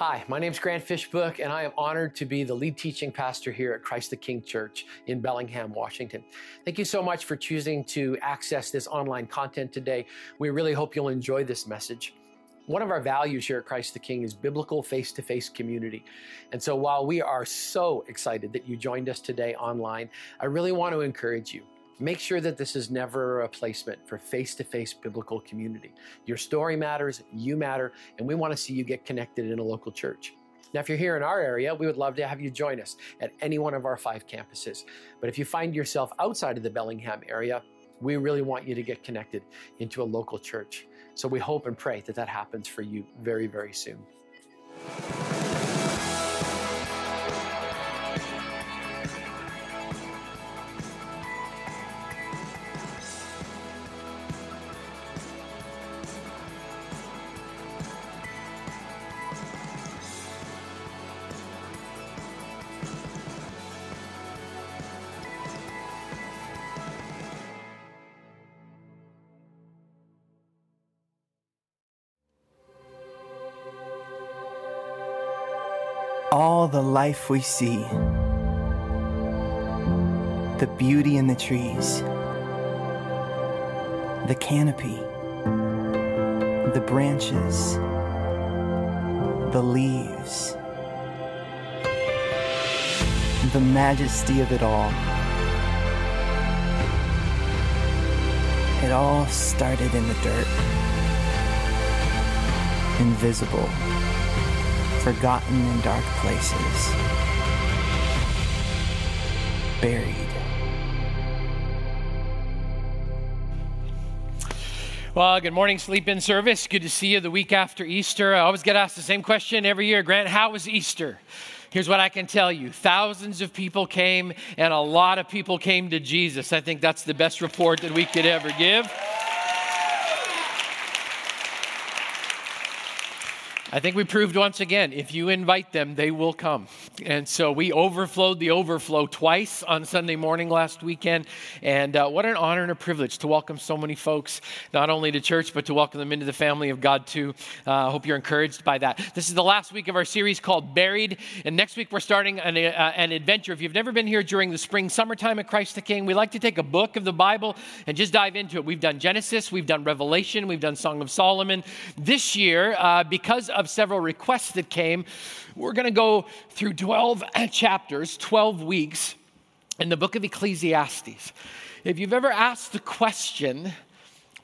Hi, my name is Grant Fishbook, and I am honored to be the lead teaching pastor here at Christ the King Church in Bellingham, Washington. Thank you so much for choosing to access this online content today. We really hope you'll enjoy this message. One of our values here at Christ the King is biblical face to face community. And so while we are so excited that you joined us today online, I really want to encourage you. Make sure that this is never a replacement for face to face biblical community. Your story matters, you matter, and we want to see you get connected in a local church. Now, if you're here in our area, we would love to have you join us at any one of our five campuses. But if you find yourself outside of the Bellingham area, we really want you to get connected into a local church. So we hope and pray that that happens for you very, very soon. All the life we see, the beauty in the trees, the canopy, the branches, the leaves, the majesty of it all. It all started in the dirt, invisible forgotten in dark places, buried. Well, good morning, sleep in service. Good to see you the week after Easter. I always get asked the same question every year Grant, how was Easter? Here's what I can tell you thousands of people came, and a lot of people came to Jesus. I think that's the best report that we could ever give. I think we proved once again if you invite them, they will come. And so we overflowed the overflow twice on Sunday morning last weekend. And uh, what an honor and a privilege to welcome so many folks, not only to church, but to welcome them into the family of God too. Uh, I uh, hope you're encouraged by that. This is the last week of our series called Buried. And next week we're starting an, uh, an adventure. If you've never been here during the spring, summertime at Christ the King, we like to take a book of the Bible and just dive into it. We've done Genesis, we've done Revelation, we've done Song of Solomon. This year, uh, because of several requests that came. We're going to go through 12 chapters, 12 weeks in the book of Ecclesiastes. If you've ever asked the question,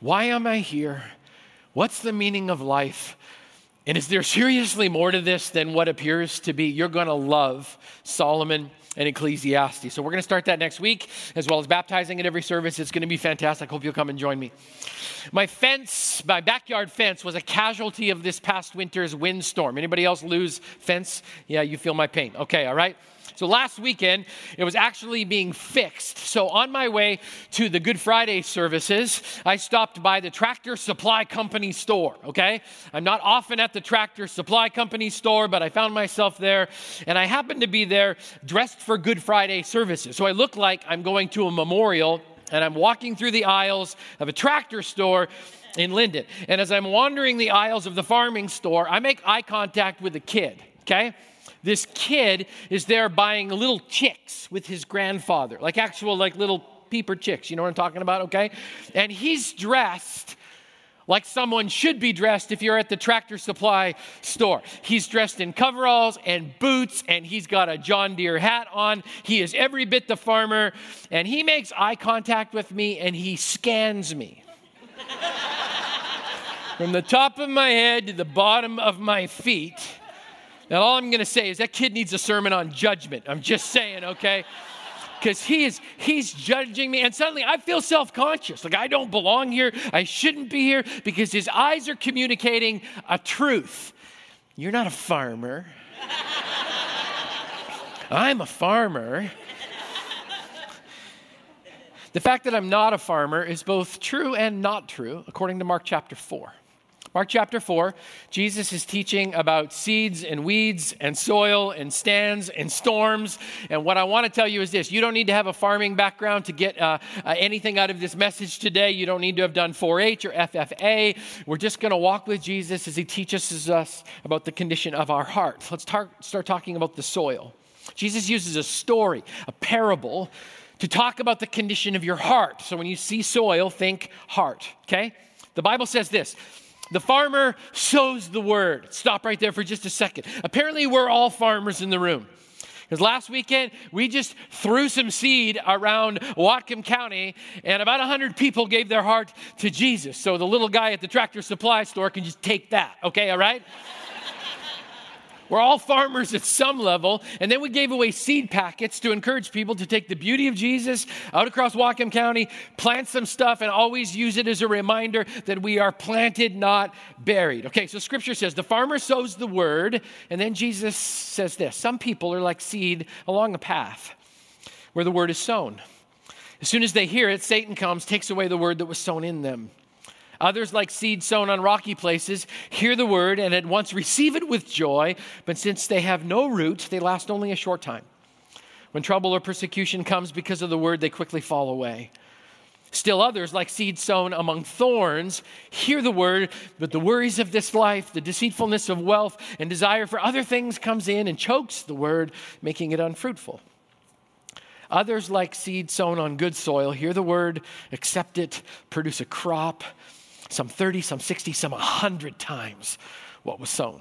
why am I here? What's the meaning of life? And is there seriously more to this than what appears to be? You're going to love Solomon and Ecclesiastes. So we're going to start that next week, as well as baptizing at every service. It's going to be fantastic. Hope you'll come and join me. My fence, my backyard fence, was a casualty of this past winter's windstorm. Anybody else lose fence? Yeah, you feel my pain. Okay, all right. So last weekend, it was actually being fixed. So on my way to the Good Friday services, I stopped by the Tractor Supply Company store, okay? I'm not often at the Tractor Supply Company store, but I found myself there, and I happened to be there dressed for Good Friday services. So I look like I'm going to a memorial, and I'm walking through the aisles of a tractor store in Lynden. And as I'm wandering the aisles of the farming store, I make eye contact with a kid, okay? This kid is there buying little chicks with his grandfather, like actual, like little peeper chicks. You know what I'm talking about? Okay. And he's dressed like someone should be dressed if you're at the tractor supply store. He's dressed in coveralls and boots, and he's got a John Deere hat on. He is every bit the farmer, and he makes eye contact with me and he scans me. From the top of my head to the bottom of my feet. Now, all I'm going to say is that kid needs a sermon on judgment. I'm just saying, okay? Because he is, he's judging me, and suddenly I feel self conscious. Like I don't belong here. I shouldn't be here because his eyes are communicating a truth. You're not a farmer. I'm a farmer. The fact that I'm not a farmer is both true and not true, according to Mark chapter 4. Mark chapter 4, Jesus is teaching about seeds and weeds and soil and stands and storms. And what I want to tell you is this you don't need to have a farming background to get uh, uh, anything out of this message today. You don't need to have done 4 H or FFA. We're just going to walk with Jesus as he teaches us about the condition of our heart. Let's tar- start talking about the soil. Jesus uses a story, a parable, to talk about the condition of your heart. So when you see soil, think heart, okay? The Bible says this the farmer sows the word. Stop right there for just a second. Apparently, we're all farmers in the room. Because last weekend, we just threw some seed around Whatcom County, and about 100 people gave their heart to Jesus. So the little guy at the tractor supply store can just take that, okay, all right? We're all farmers at some level. And then we gave away seed packets to encourage people to take the beauty of Jesus out across Whatcom County, plant some stuff, and always use it as a reminder that we are planted, not buried. Okay, so scripture says the farmer sows the word, and then Jesus says this Some people are like seed along a path where the word is sown. As soon as they hear it, Satan comes, takes away the word that was sown in them. Others, like seed sown on rocky places, hear the word and at once receive it with joy, but since they have no root, they last only a short time. When trouble or persecution comes because of the word, they quickly fall away. Still others, like seed sown among thorns, hear the word, but the worries of this life, the deceitfulness of wealth, and desire for other things comes in and chokes the word, making it unfruitful. Others, like seed sown on good soil, hear the word, accept it, produce a crop some 30, some 60, some 100 times what was sown.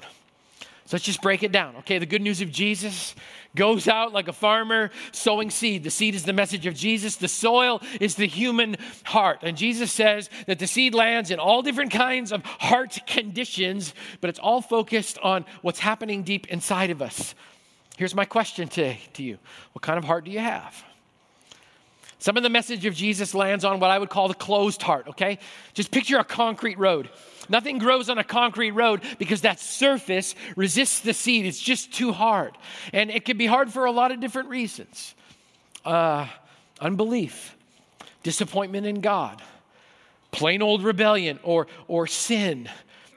So let's just break it down. Okay, the good news of Jesus goes out like a farmer sowing seed. The seed is the message of Jesus, the soil is the human heart. And Jesus says that the seed lands in all different kinds of heart conditions, but it's all focused on what's happening deep inside of us. Here's my question today to you What kind of heart do you have? Some of the message of Jesus lands on what I would call the closed heart, okay? Just picture a concrete road. Nothing grows on a concrete road because that surface resists the seed. It's just too hard. And it can be hard for a lot of different reasons uh, unbelief, disappointment in God, plain old rebellion, or, or sin,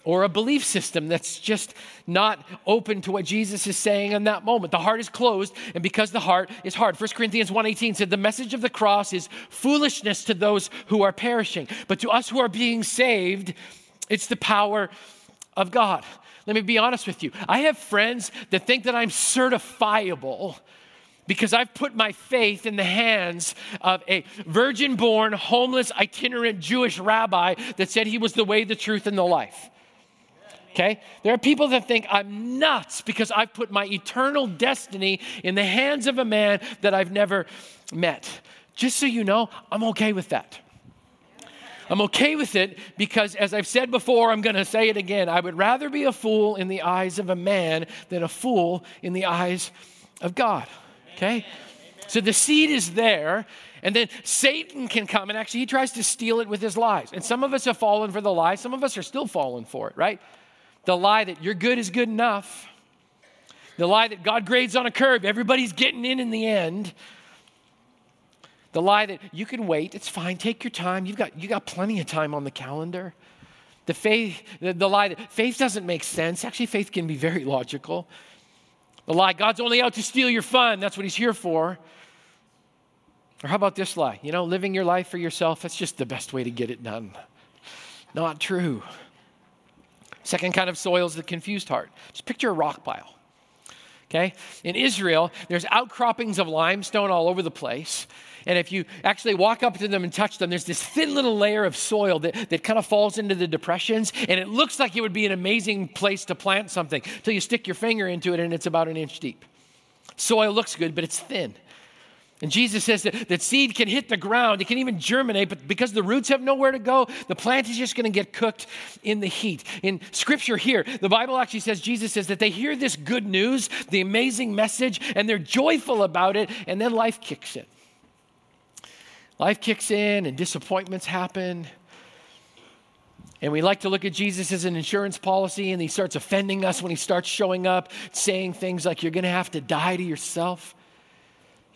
or a belief system that's just not open to what Jesus is saying in that moment. The heart is closed, and because the heart is hard. 1 Corinthians 1:18 said, The message of the cross is foolishness to those who are perishing, but to us who are being saved, it's the power of God. Let me be honest with you. I have friends that think that I'm certifiable because I've put my faith in the hands of a virgin born, homeless, itinerant Jewish rabbi that said he was the way, the truth, and the life okay? There are people that think I'm nuts because I've put my eternal destiny in the hands of a man that I've never met. Just so you know, I'm okay with that. I'm okay with it because, as I've said before, I'm going to say it again. I would rather be a fool in the eyes of a man than a fool in the eyes of God. Okay? So the seed is there, and then Satan can come, and actually, he tries to steal it with his lies. And some of us have fallen for the lie, some of us are still falling for it, right? The lie that you're good is good enough. The lie that God grades on a curve, everybody's getting in in the end. The lie that you can wait, it's fine, take your time. You've got, you got plenty of time on the calendar. The faith, the, the lie that faith doesn't make sense. Actually, faith can be very logical. The lie, God's only out to steal your fun. That's what he's here for. Or how about this lie? You know, living your life for yourself, that's just the best way to get it done. Not true. Second kind of soil is the confused heart. Just picture a rock pile. Okay? In Israel, there's outcroppings of limestone all over the place. And if you actually walk up to them and touch them, there's this thin little layer of soil that, that kind of falls into the depressions. And it looks like it would be an amazing place to plant something until you stick your finger into it and it's about an inch deep. Soil looks good, but it's thin. And Jesus says that, that seed can hit the ground, it can even germinate, but because the roots have nowhere to go, the plant is just going to get cooked in the heat. In scripture here, the Bible actually says, Jesus says that they hear this good news, the amazing message, and they're joyful about it, and then life kicks in. Life kicks in, and disappointments happen. And we like to look at Jesus as an insurance policy, and he starts offending us when he starts showing up, saying things like, You're going to have to die to yourself.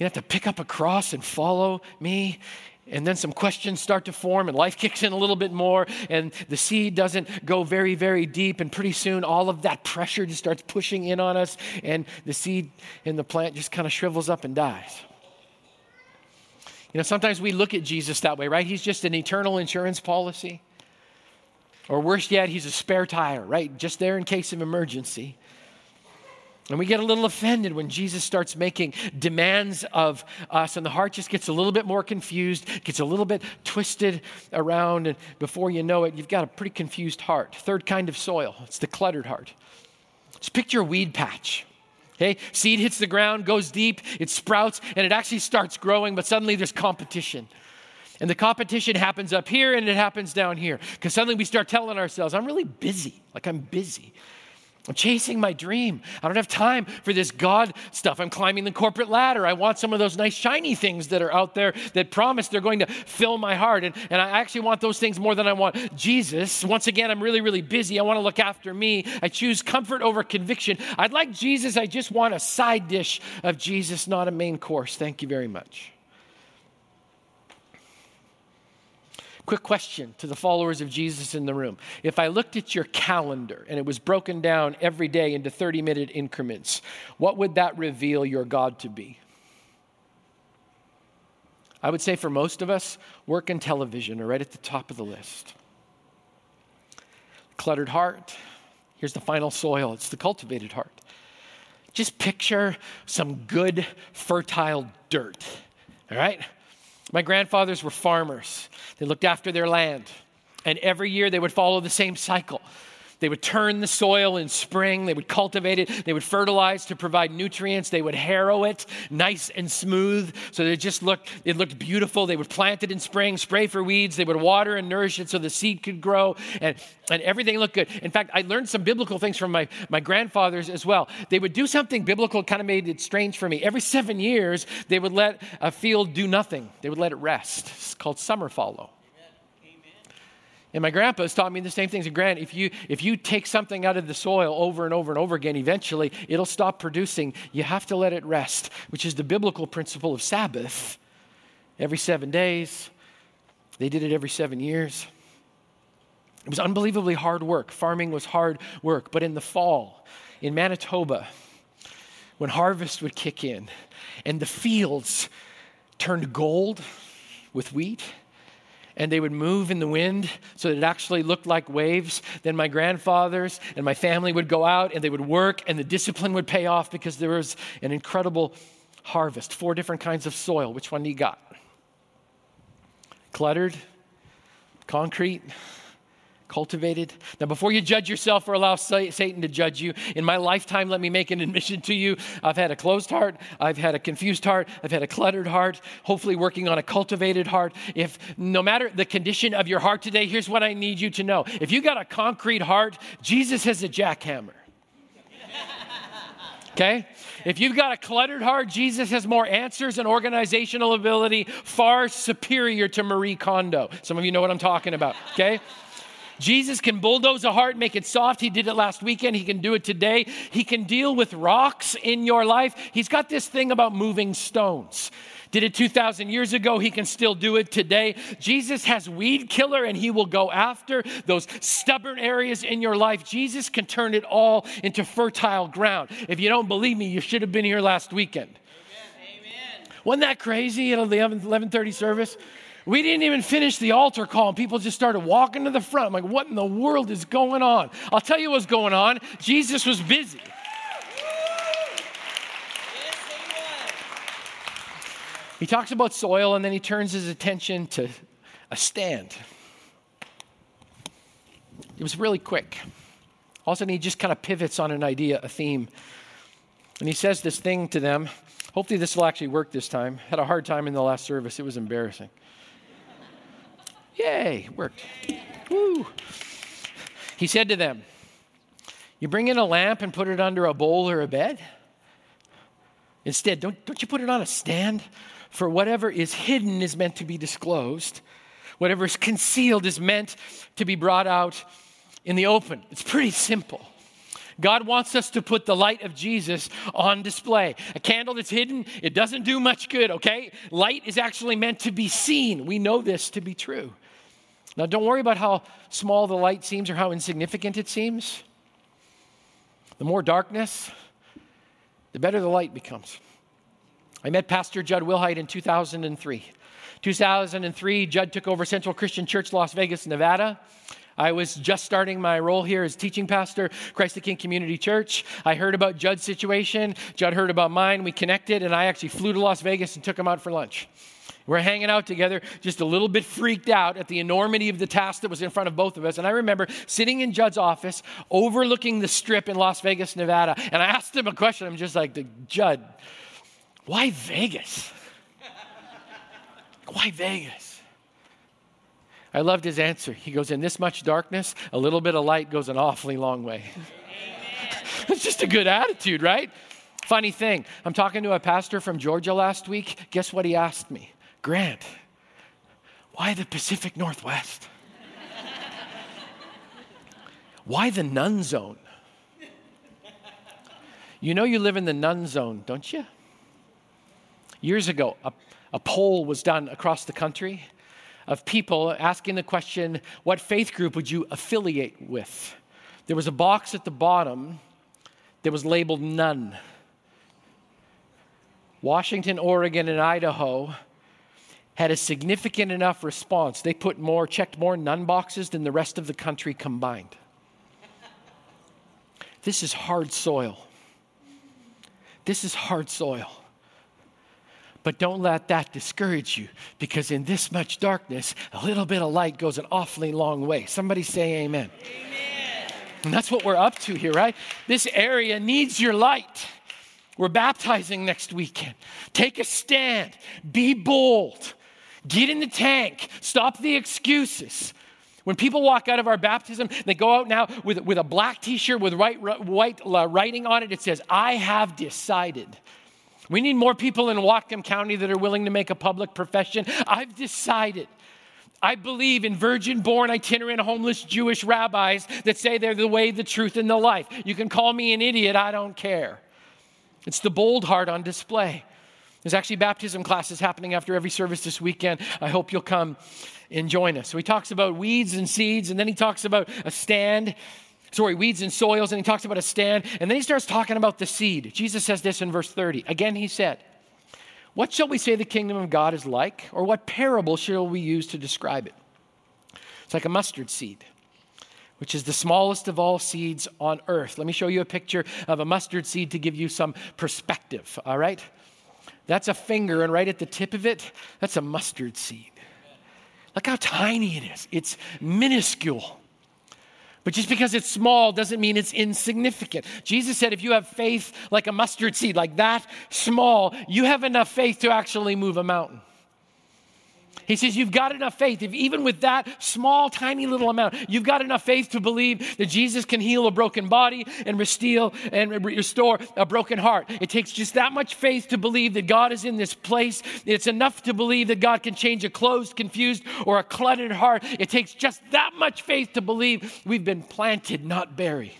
You have to pick up a cross and follow me. And then some questions start to form, and life kicks in a little bit more, and the seed doesn't go very, very deep. And pretty soon, all of that pressure just starts pushing in on us, and the seed in the plant just kind of shrivels up and dies. You know, sometimes we look at Jesus that way, right? He's just an eternal insurance policy. Or worse yet, he's a spare tire, right? Just there in case of emergency. And we get a little offended when Jesus starts making demands of us, and the heart just gets a little bit more confused, gets a little bit twisted around, and before you know it, you've got a pretty confused heart. Third kind of soil, it's the cluttered heart. Just picture a weed patch. Okay, seed hits the ground, goes deep, it sprouts, and it actually starts growing, but suddenly there's competition. And the competition happens up here and it happens down here. Because suddenly we start telling ourselves, I'm really busy. Like I'm busy. I'm chasing my dream. I don't have time for this God stuff. I'm climbing the corporate ladder. I want some of those nice, shiny things that are out there that promise they're going to fill my heart. And, and I actually want those things more than I want Jesus. Once again, I'm really, really busy. I want to look after me. I choose comfort over conviction. I'd like Jesus. I just want a side dish of Jesus, not a main course. Thank you very much. Quick question to the followers of Jesus in the room. If I looked at your calendar and it was broken down every day into 30 minute increments, what would that reveal your God to be? I would say for most of us, work and television are right at the top of the list. Cluttered heart. Here's the final soil it's the cultivated heart. Just picture some good, fertile dirt, all right? My grandfathers were farmers, they looked after their land. And every year they would follow the same cycle. They would turn the soil in spring, they would cultivate it, they would fertilize to provide nutrients, they would harrow it nice and smooth so that it just looked it looked beautiful. They would plant it in spring, spray for weeds, they would water and nourish it so the seed could grow and, and everything looked good. In fact, I learned some biblical things from my, my grandfathers as well. They would do something biblical, kind of made it strange for me. Every seven years, they would let a field do nothing. They would let it rest. It's called summer fallow. And my grandpa has taught me the same things. And Grant, if you if you take something out of the soil over and over and over again, eventually it'll stop producing. You have to let it rest, which is the biblical principle of Sabbath. Every seven days. They did it every seven years. It was unbelievably hard work. Farming was hard work. But in the fall, in Manitoba, when harvest would kick in and the fields turned gold with wheat, and they would move in the wind so that it actually looked like waves. Then my grandfathers and my family would go out and they would work, and the discipline would pay off because there was an incredible harvest. Four different kinds of soil. Which one do you got? Cluttered, concrete, cultivated. Now, before you judge yourself or allow Satan to judge you, in my lifetime, let me make an admission to you. I've had a closed heart, I've had a confused heart, I've had a cluttered heart, hopefully working on a cultivated heart. If no matter the condition of your heart today, here's what I need you to know. If you got a concrete heart, Jesus has a jackhammer. Okay? If you've got a cluttered heart, Jesus has more answers and organizational ability far superior to Marie Kondo. Some of you know what I'm talking about, okay? Jesus can bulldoze a heart, make it soft. He did it last weekend. He can do it today. He can deal with rocks in your life. He's got this thing about moving stones. Did it 2,000 years ago. He can still do it today. Jesus has weed killer and he will go after those stubborn areas in your life. Jesus can turn it all into fertile ground. If you don't believe me, you should have been here last weekend. Amen. Wasn't that crazy at the 1130 service? We didn't even finish the altar call, and people just started walking to the front. I'm like, what in the world is going on? I'll tell you what's going on. Jesus was busy. He talks about soil, and then he turns his attention to a stand. It was really quick. All of a sudden, he just kind of pivots on an idea, a theme. And he says this thing to them. Hopefully, this will actually work this time. Had a hard time in the last service, it was embarrassing. Yay, worked. Woo. He said to them, You bring in a lamp and put it under a bowl or a bed? Instead, don't, don't you put it on a stand? For whatever is hidden is meant to be disclosed, whatever is concealed is meant to be brought out in the open. It's pretty simple. God wants us to put the light of Jesus on display. A candle that's hidden, it doesn't do much good, okay? Light is actually meant to be seen. We know this to be true. Now, don't worry about how small the light seems or how insignificant it seems. The more darkness, the better the light becomes. I met Pastor Jud Wilhite in 2003. 2003, Jud took over Central Christian Church, Las Vegas, Nevada. I was just starting my role here as teaching pastor, Christ the King Community Church. I heard about Jud's situation. Jud heard about mine. We connected, and I actually flew to Las Vegas and took him out for lunch. We're hanging out together, just a little bit freaked out at the enormity of the task that was in front of both of us. And I remember sitting in Jud's office, overlooking the strip in Las Vegas, Nevada, and I asked him a question. I'm just like, Jud, why Vegas? why Vegas? I loved his answer. He goes, In this much darkness, a little bit of light goes an awfully long way. It's just a good attitude, right? Funny thing, I'm talking to a pastor from Georgia last week. Guess what he asked me? Grant, why the Pacific Northwest? why the none zone? You know you live in the none zone, don't you? Years ago, a, a poll was done across the country of people asking the question, What faith group would you affiliate with? There was a box at the bottom that was labeled none. Washington, Oregon, and Idaho had a significant enough response. They put more, checked more none boxes than the rest of the country combined. This is hard soil. This is hard soil. But don't let that discourage you because in this much darkness, a little bit of light goes an awfully long way. Somebody say amen. amen. And that's what we're up to here, right? This area needs your light. We're baptizing next weekend. Take a stand, be bold. Get in the tank. Stop the excuses. When people walk out of our baptism, they go out now with, with a black t shirt with white, white writing on it. It says, I have decided. We need more people in Whatcom County that are willing to make a public profession. I've decided. I believe in virgin born, itinerant, homeless Jewish rabbis that say they're the way, the truth, and the life. You can call me an idiot, I don't care. It's the bold heart on display. There's actually baptism classes happening after every service this weekend. I hope you'll come and join us. So he talks about weeds and seeds, and then he talks about a stand. Sorry, weeds and soils, and he talks about a stand, and then he starts talking about the seed. Jesus says this in verse 30. Again, he said, What shall we say the kingdom of God is like, or what parable shall we use to describe it? It's like a mustard seed which is the smallest of all seeds on earth. Let me show you a picture of a mustard seed to give you some perspective, all right? That's a finger, and right at the tip of it, that's a mustard seed. Look how tiny it is. It's minuscule. But just because it's small doesn't mean it's insignificant. Jesus said if you have faith like a mustard seed, like that small, you have enough faith to actually move a mountain. He says, You've got enough faith. If even with that small, tiny little amount, you've got enough faith to believe that Jesus can heal a broken body and restore, and restore a broken heart. It takes just that much faith to believe that God is in this place. It's enough to believe that God can change a closed, confused, or a cluttered heart. It takes just that much faith to believe we've been planted, not buried.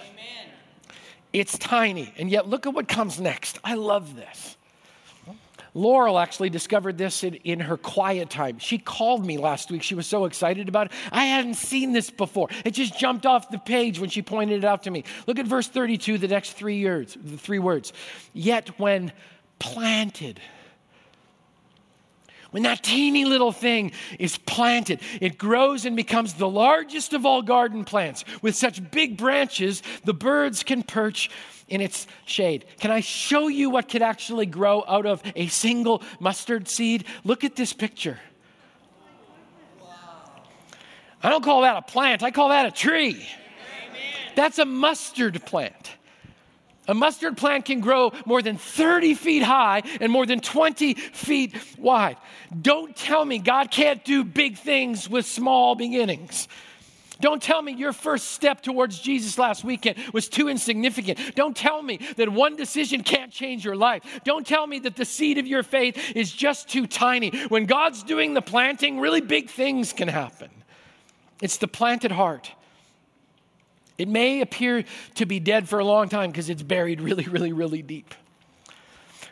Amen. It's tiny. And yet, look at what comes next. I love this. Laurel actually discovered this in, in, her quiet time. She called me last week. She was so excited about it. I hadn't seen this before. It just jumped off the page when she pointed it out to me. Look at verse 32, the next three words, the three words. Yet when planted, when that teeny little thing is planted, it grows and becomes the largest of all garden plants. With such big branches, the birds can perch in its shade. Can I show you what could actually grow out of a single mustard seed? Look at this picture. I don't call that a plant, I call that a tree. That's a mustard plant. A mustard plant can grow more than 30 feet high and more than 20 feet wide. Don't tell me God can't do big things with small beginnings. Don't tell me your first step towards Jesus last weekend was too insignificant. Don't tell me that one decision can't change your life. Don't tell me that the seed of your faith is just too tiny. When God's doing the planting, really big things can happen. It's the planted heart. It may appear to be dead for a long time because it's buried really, really, really deep.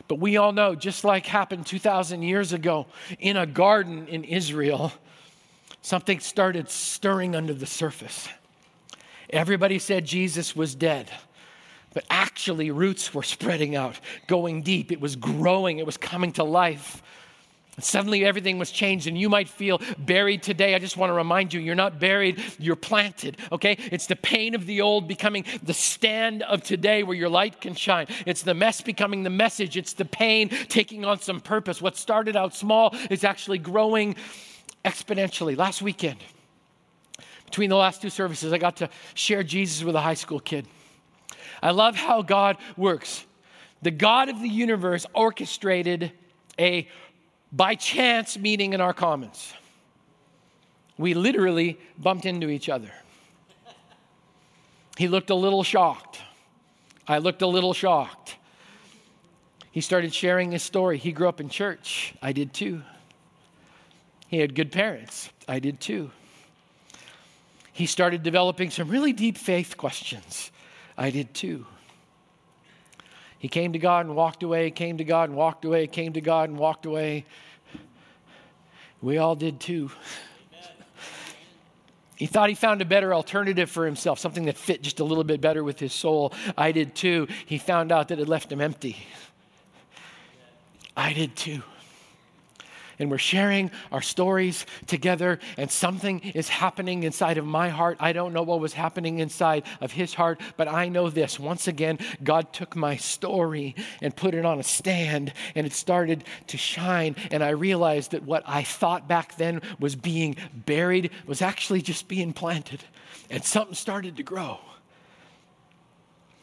But we all know, just like happened 2,000 years ago in a garden in Israel, something started stirring under the surface. Everybody said Jesus was dead. But actually, roots were spreading out, going deep. It was growing, it was coming to life. Suddenly everything was changed, and you might feel buried today. I just want to remind you you're not buried, you're planted, okay? It's the pain of the old becoming the stand of today where your light can shine. It's the mess becoming the message. It's the pain taking on some purpose. What started out small is actually growing exponentially. Last weekend, between the last two services, I got to share Jesus with a high school kid. I love how God works. The God of the universe orchestrated a by chance meeting in our commons. We literally bumped into each other. He looked a little shocked. I looked a little shocked. He started sharing his story. He grew up in church. I did too. He had good parents. I did too. He started developing some really deep faith questions. I did too. He came to God and walked away, came to God and walked away, came to God and walked away. We all did too. He thought he found a better alternative for himself, something that fit just a little bit better with his soul. I did too. He found out that it left him empty. I did too and we're sharing our stories together, and something is happening inside of my heart. I don't know what was happening inside of his heart, but I know this. Once again, God took my story and put it on a stand, and it started to shine. And I realized that what I thought back then was being buried was actually just being planted, and something started to grow.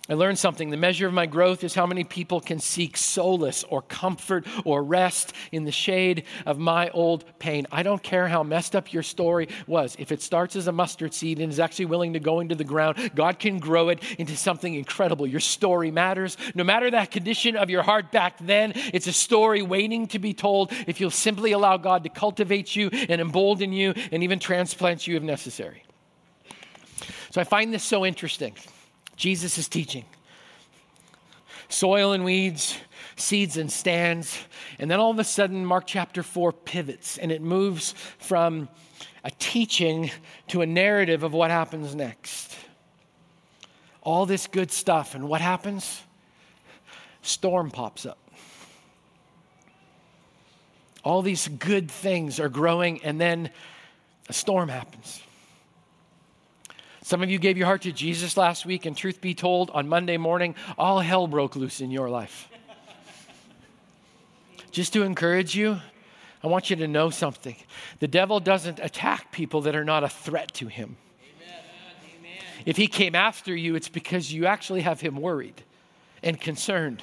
I learned something. The measure of my growth is how many people can seek solace or comfort or rest in the shade of my old pain. I don't care how messed up your story was. If it starts as a mustard seed and is actually willing to go into the ground, God can grow it into something incredible. Your story matters. No matter that condition of your heart back then, it's a story waiting to be told if you'll simply allow God to cultivate you and embolden you and even transplant you if necessary. So I find this so interesting. Jesus is teaching. Soil and weeds, seeds and stands. And then all of a sudden, Mark chapter 4 pivots and it moves from a teaching to a narrative of what happens next. All this good stuff. And what happens? Storm pops up. All these good things are growing, and then a storm happens. Some of you gave your heart to Jesus last week, and truth be told, on Monday morning, all hell broke loose in your life. Just to encourage you, I want you to know something. The devil doesn't attack people that are not a threat to him. Amen. If he came after you, it's because you actually have him worried and concerned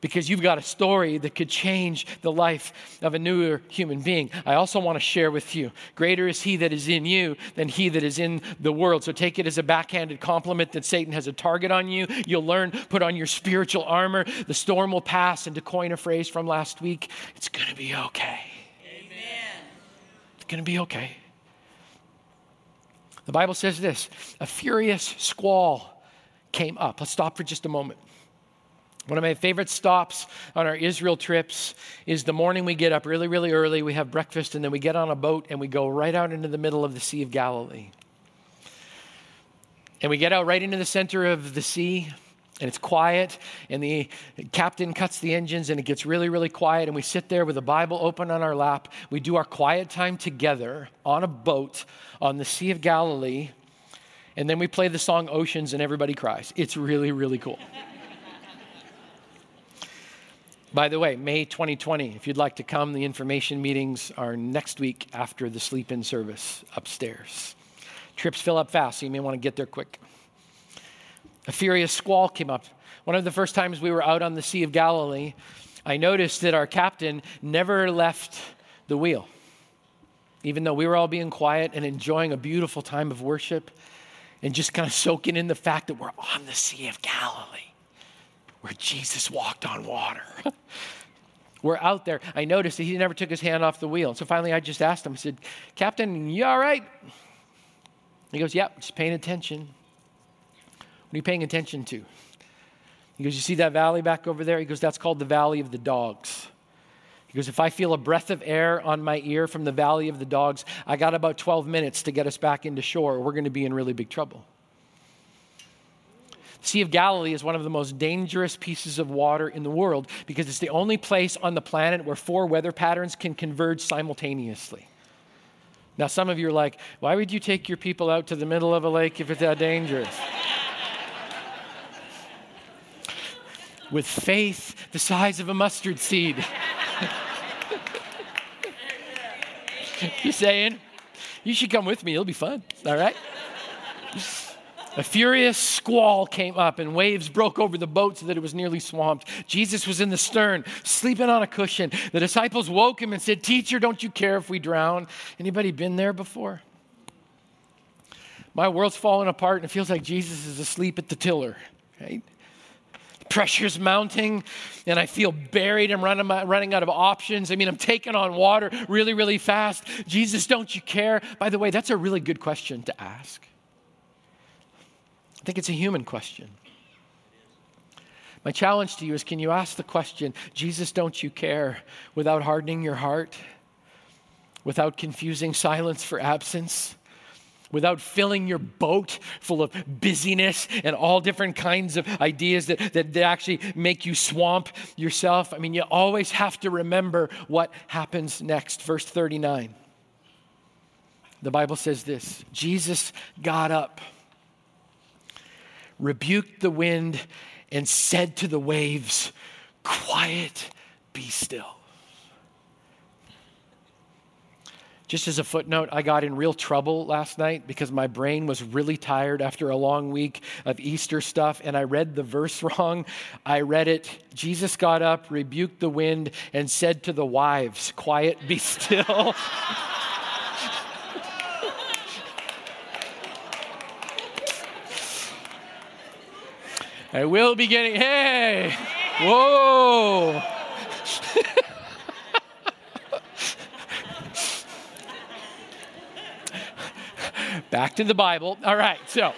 because you've got a story that could change the life of a newer human being. I also want to share with you greater is he that is in you than he that is in the world. So take it as a backhanded compliment that Satan has a target on you. You'll learn, put on your spiritual armor. The storm will pass. And to coin a phrase from last week, it's going to be okay. Amen. It's going to be okay. The Bible says this a furious squall came up. Let's stop for just a moment. One of my favorite stops on our Israel trips is the morning we get up really, really early, we have breakfast, and then we get on a boat and we go right out into the middle of the Sea of Galilee. And we get out right into the center of the sea, and it's quiet, and the captain cuts the engines, and it gets really, really quiet, and we sit there with a Bible open on our lap. We do our quiet time together on a boat on the Sea of Galilee, and then we play the song Oceans, and everybody cries. It's really, really cool. By the way, May 2020, if you'd like to come, the information meetings are next week after the sleep in service upstairs. Trips fill up fast, so you may want to get there quick. A furious squall came up. One of the first times we were out on the Sea of Galilee, I noticed that our captain never left the wheel. Even though we were all being quiet and enjoying a beautiful time of worship and just kind of soaking in the fact that we're on the Sea of Galilee where Jesus walked on water. We're out there. I noticed that he never took his hand off the wheel. So finally I just asked him, I said, Captain, you all right? He goes, Yep, yeah, just paying attention. What are you paying attention to? He goes, You see that valley back over there? He goes, That's called the valley of the dogs. He goes, If I feel a breath of air on my ear from the valley of the dogs, I got about 12 minutes to get us back into shore. We're going to be in really big trouble. Sea of Galilee is one of the most dangerous pieces of water in the world because it's the only place on the planet where four weather patterns can converge simultaneously. Now, some of you are like, why would you take your people out to the middle of a lake if it's that dangerous? With faith the size of a mustard seed. you saying? You should come with me, it'll be fun, all right? A furious squall came up and waves broke over the boat so that it was nearly swamped. Jesus was in the stern, sleeping on a cushion. The disciples woke him and said, "Teacher, don't you care if we drown?" Anybody been there before? My world's falling apart and it feels like Jesus is asleep at the tiller, right? pressure's mounting and I feel buried. I'm running, running out of options. I mean, I'm taking on water really, really fast. Jesus, don't you care? By the way, that's a really good question to ask. I think it's a human question. My challenge to you is can you ask the question, Jesus, don't you care, without hardening your heart, without confusing silence for absence? without filling your boat full of busyness and all different kinds of ideas that, that, that, actually make you swamp yourself. I mean, you always have to remember what happens next. Verse 39. The Bible says this Jesus got up rebuked the wind, and said to the waves, Quiet, be still. Just as a footnote, I got in real trouble last night because my brain was really tired after a long week of Easter stuff and I read the verse wrong. I read it Jesus got up, rebuked the wind, and said to the wives, Quiet, be still. I will be getting, hey, whoa. Back to the Bible. All right, so.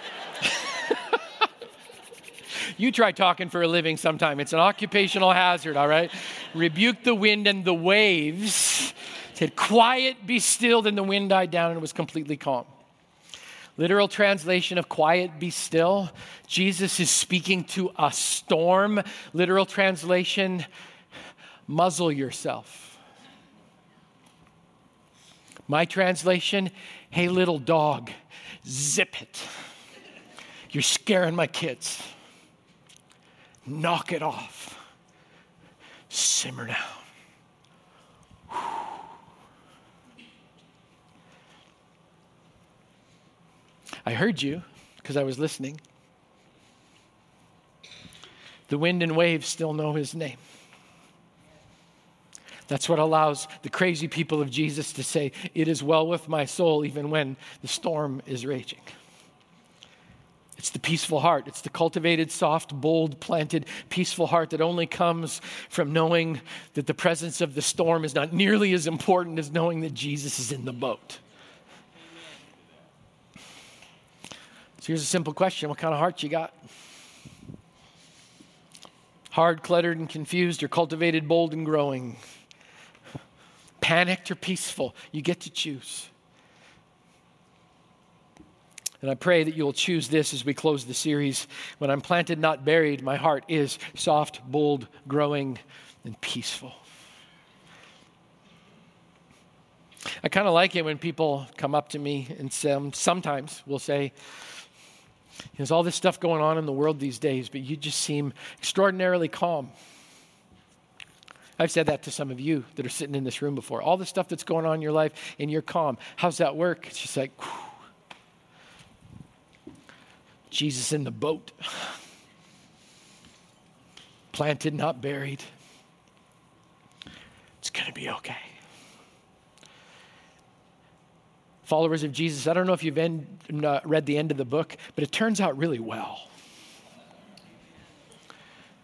you try talking for a living sometime. It's an occupational hazard, all right? Rebuke the wind and the waves. Said, Quiet, be still. Then the wind died down and it was completely calm. Literal translation of quiet, be still. Jesus is speaking to a storm. Literal translation, muzzle yourself. My translation, hey, little dog, zip it. You're scaring my kids. Knock it off. Simmer down. I heard you because I was listening. The wind and waves still know his name. That's what allows the crazy people of Jesus to say, It is well with my soul, even when the storm is raging. It's the peaceful heart. It's the cultivated, soft, bold, planted, peaceful heart that only comes from knowing that the presence of the storm is not nearly as important as knowing that Jesus is in the boat. So here's a simple question What kind of heart you got? Hard, cluttered, and confused, or cultivated, bold, and growing? Panicked or peaceful? You get to choose. And I pray that you'll choose this as we close the series. When I'm planted, not buried, my heart is soft, bold, growing, and peaceful. I kind of like it when people come up to me and some, sometimes will say, there's all this stuff going on in the world these days, but you just seem extraordinarily calm. I've said that to some of you that are sitting in this room before. All the stuff that's going on in your life, and you're calm. How's that work? It's just like, whew. Jesus in the boat, planted, not buried. It's going to be okay followers of Jesus, I don't know if you've end, uh, read the end of the book, but it turns out really well.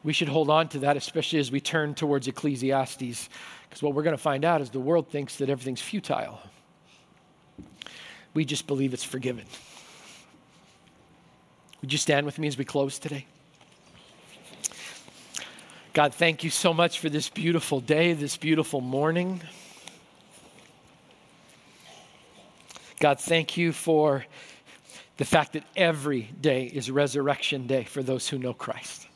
We should hold on to that, especially as we turn towards Ecclesiastes, because what we're going to find out is the world thinks that everything's futile. We just believe it's forgiven. Would you stand with me as we close today? God, thank you so much for this beautiful day, this beautiful morning. God, thank you for the fact that every day is resurrection day for those who know Christ.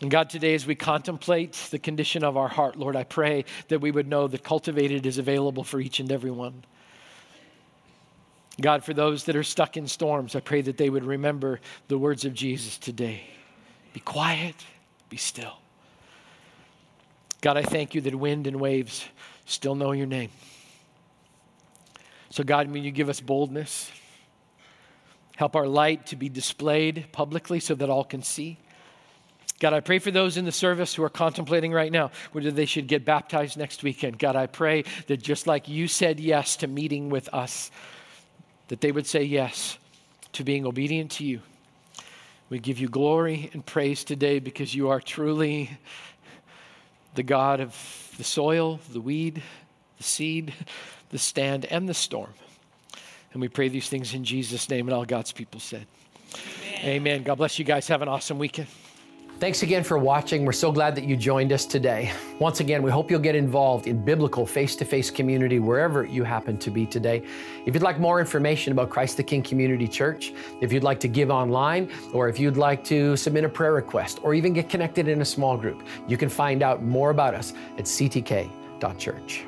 And God, today as we contemplate the condition of our heart, Lord, I pray that we would know that cultivated is available for each and every one. God, for those that are stuck in storms, I pray that they would remember the words of Jesus today. Be quiet, be still. God, I thank you that wind and waves still know your name. So, God, may you give us boldness. Help our light to be displayed publicly so that all can see. God, I pray for those in the service who are contemplating right now whether they should get baptized next weekend. God, I pray that just like you said yes to meeting with us, that they would say yes to being obedient to you. We give you glory and praise today because you are truly the God of the soil, the weed, the seed, the stand, and the storm. And we pray these things in Jesus' name, and all God's people said. Amen. Amen. God bless you guys. Have an awesome weekend. Thanks again for watching. We're so glad that you joined us today. Once again, we hope you'll get involved in biblical face to face community wherever you happen to be today. If you'd like more information about Christ the King Community Church, if you'd like to give online, or if you'd like to submit a prayer request, or even get connected in a small group, you can find out more about us at ctk.church.